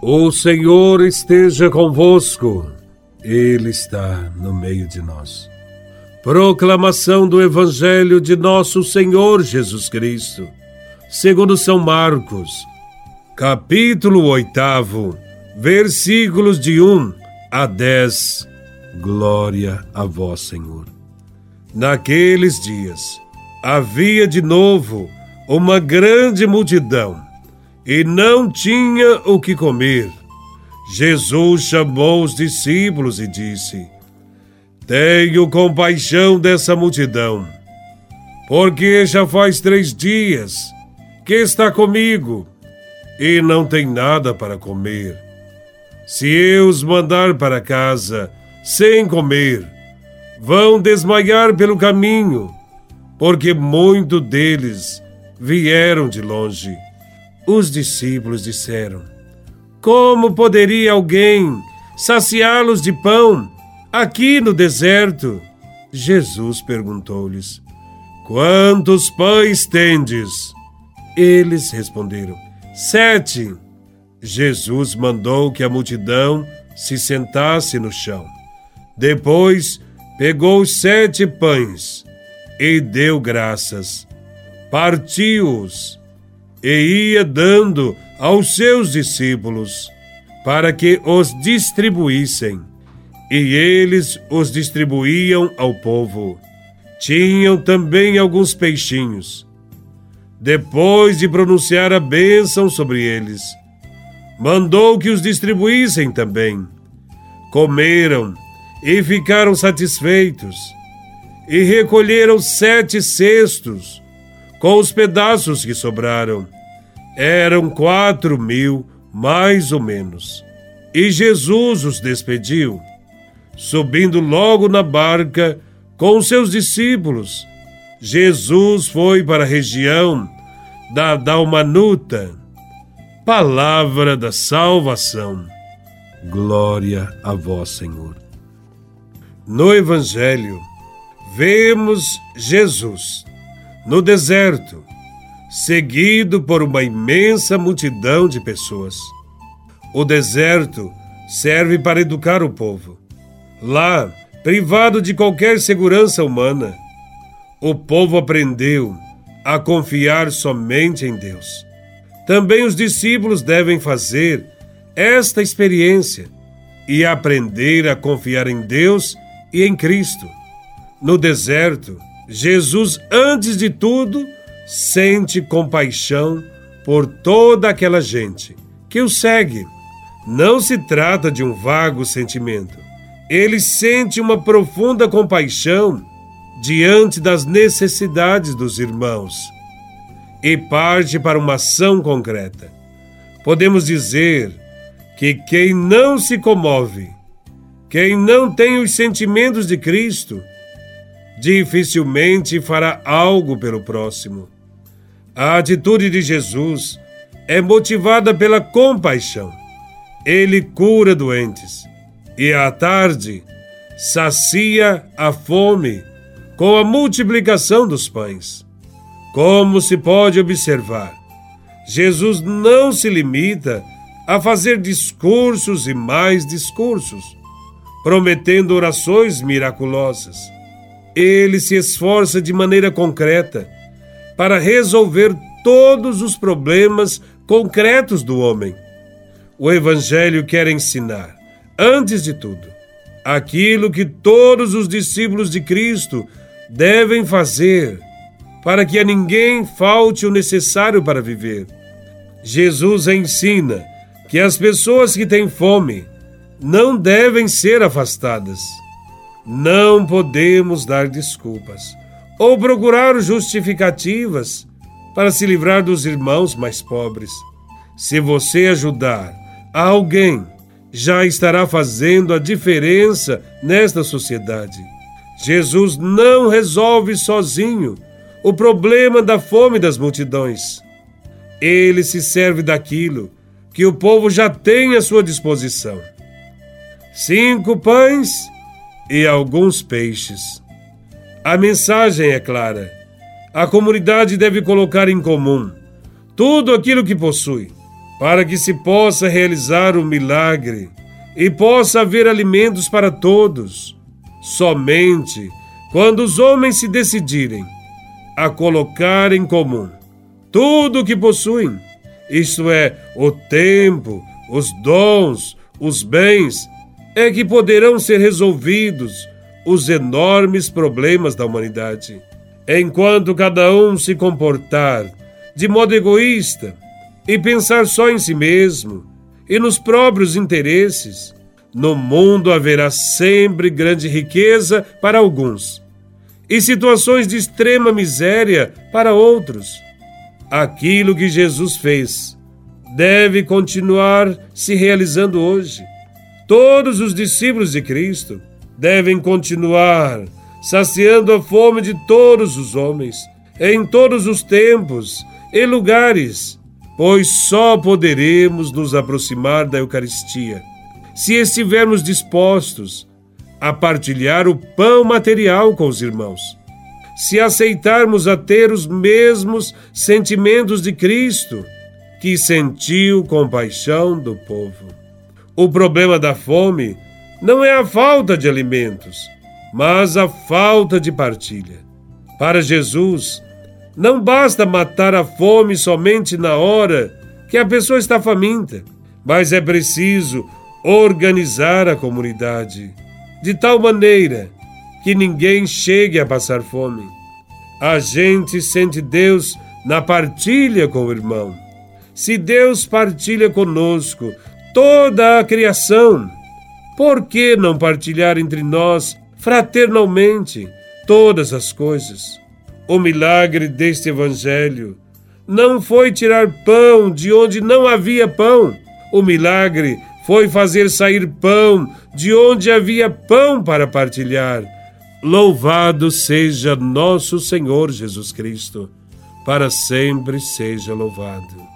O Senhor esteja convosco, Ele está no meio de nós. Proclamação do Evangelho de Nosso Senhor Jesus Cristo, segundo São Marcos, capítulo 8, versículos de 1 a 10. Glória a Vós, Senhor. Naqueles dias havia de novo uma grande multidão e não tinha o que comer. Jesus chamou os discípulos e disse: Tenho compaixão dessa multidão, porque já faz três dias que está comigo e não tem nada para comer. Se eu os mandar para casa sem comer, vão desmaiar pelo caminho, porque muito deles vieram de longe. Os discípulos disseram: Como poderia alguém saciá-los de pão aqui no deserto? Jesus perguntou-lhes: Quantos pães tendes? Eles responderam: Sete. Jesus mandou que a multidão se sentasse no chão. Depois pegou os sete pães e deu graças. Partiu-os e ia dando aos seus discípulos, para que os distribuíssem. E eles os distribuíam ao povo. Tinham também alguns peixinhos. Depois de pronunciar a bênção sobre eles, mandou que os distribuíssem também. Comeram e ficaram satisfeitos, e recolheram sete cestos com os pedaços que sobraram. Eram quatro mil, mais ou menos. E Jesus os despediu, subindo logo na barca com seus discípulos. Jesus foi para a região da Dalmanuta. Palavra da salvação. Glória a vós, Senhor. No Evangelho, vemos Jesus no deserto, seguido por uma imensa multidão de pessoas. O deserto serve para educar o povo. Lá, privado de qualquer segurança humana, o povo aprendeu a confiar somente em Deus. Também os discípulos devem fazer esta experiência e aprender a confiar em Deus e em Cristo. No deserto, Jesus, antes de tudo, sente compaixão por toda aquela gente que o segue. Não se trata de um vago sentimento. Ele sente uma profunda compaixão diante das necessidades dos irmãos e parte para uma ação concreta. Podemos dizer que quem não se comove, quem não tem os sentimentos de Cristo, dificilmente fará algo pelo próximo. A atitude de Jesus é motivada pela compaixão. Ele cura doentes e à tarde sacia a fome com a multiplicação dos pães. Como se pode observar, Jesus não se limita a fazer discursos e mais discursos, prometendo orações miraculosas ele se esforça de maneira concreta para resolver todos os problemas concretos do homem. O Evangelho quer ensinar, antes de tudo, aquilo que todos os discípulos de Cristo devem fazer para que a ninguém falte o necessário para viver. Jesus ensina que as pessoas que têm fome não devem ser afastadas. Não podemos dar desculpas ou procurar justificativas para se livrar dos irmãos mais pobres. Se você ajudar alguém, já estará fazendo a diferença nesta sociedade. Jesus não resolve sozinho o problema da fome das multidões. Ele se serve daquilo que o povo já tem à sua disposição. Cinco pães e alguns peixes. A mensagem é clara. A comunidade deve colocar em comum tudo aquilo que possui para que se possa realizar o milagre e possa haver alimentos para todos. Somente quando os homens se decidirem a colocar em comum tudo o que possuem, isto é, o tempo, os dons, os bens, é que poderão ser resolvidos os enormes problemas da humanidade. Enquanto cada um se comportar de modo egoísta e pensar só em si mesmo e nos próprios interesses, no mundo haverá sempre grande riqueza para alguns e situações de extrema miséria para outros. Aquilo que Jesus fez deve continuar se realizando hoje. Todos os discípulos de Cristo devem continuar saciando a fome de todos os homens, em todos os tempos e lugares, pois só poderemos nos aproximar da Eucaristia se estivermos dispostos a partilhar o pão material com os irmãos. Se aceitarmos a ter os mesmos sentimentos de Cristo, que sentiu compaixão do povo. O problema da fome não é a falta de alimentos, mas a falta de partilha. Para Jesus, não basta matar a fome somente na hora que a pessoa está faminta, mas é preciso organizar a comunidade de tal maneira que ninguém chegue a passar fome. A gente sente Deus na partilha com o irmão. Se Deus partilha conosco toda a criação, por que não partilhar entre nós fraternalmente todas as coisas? O milagre deste evangelho não foi tirar pão de onde não havia pão. O milagre foi fazer sair pão de onde havia pão para partilhar. Louvado seja nosso Senhor Jesus Cristo, para sempre seja louvado.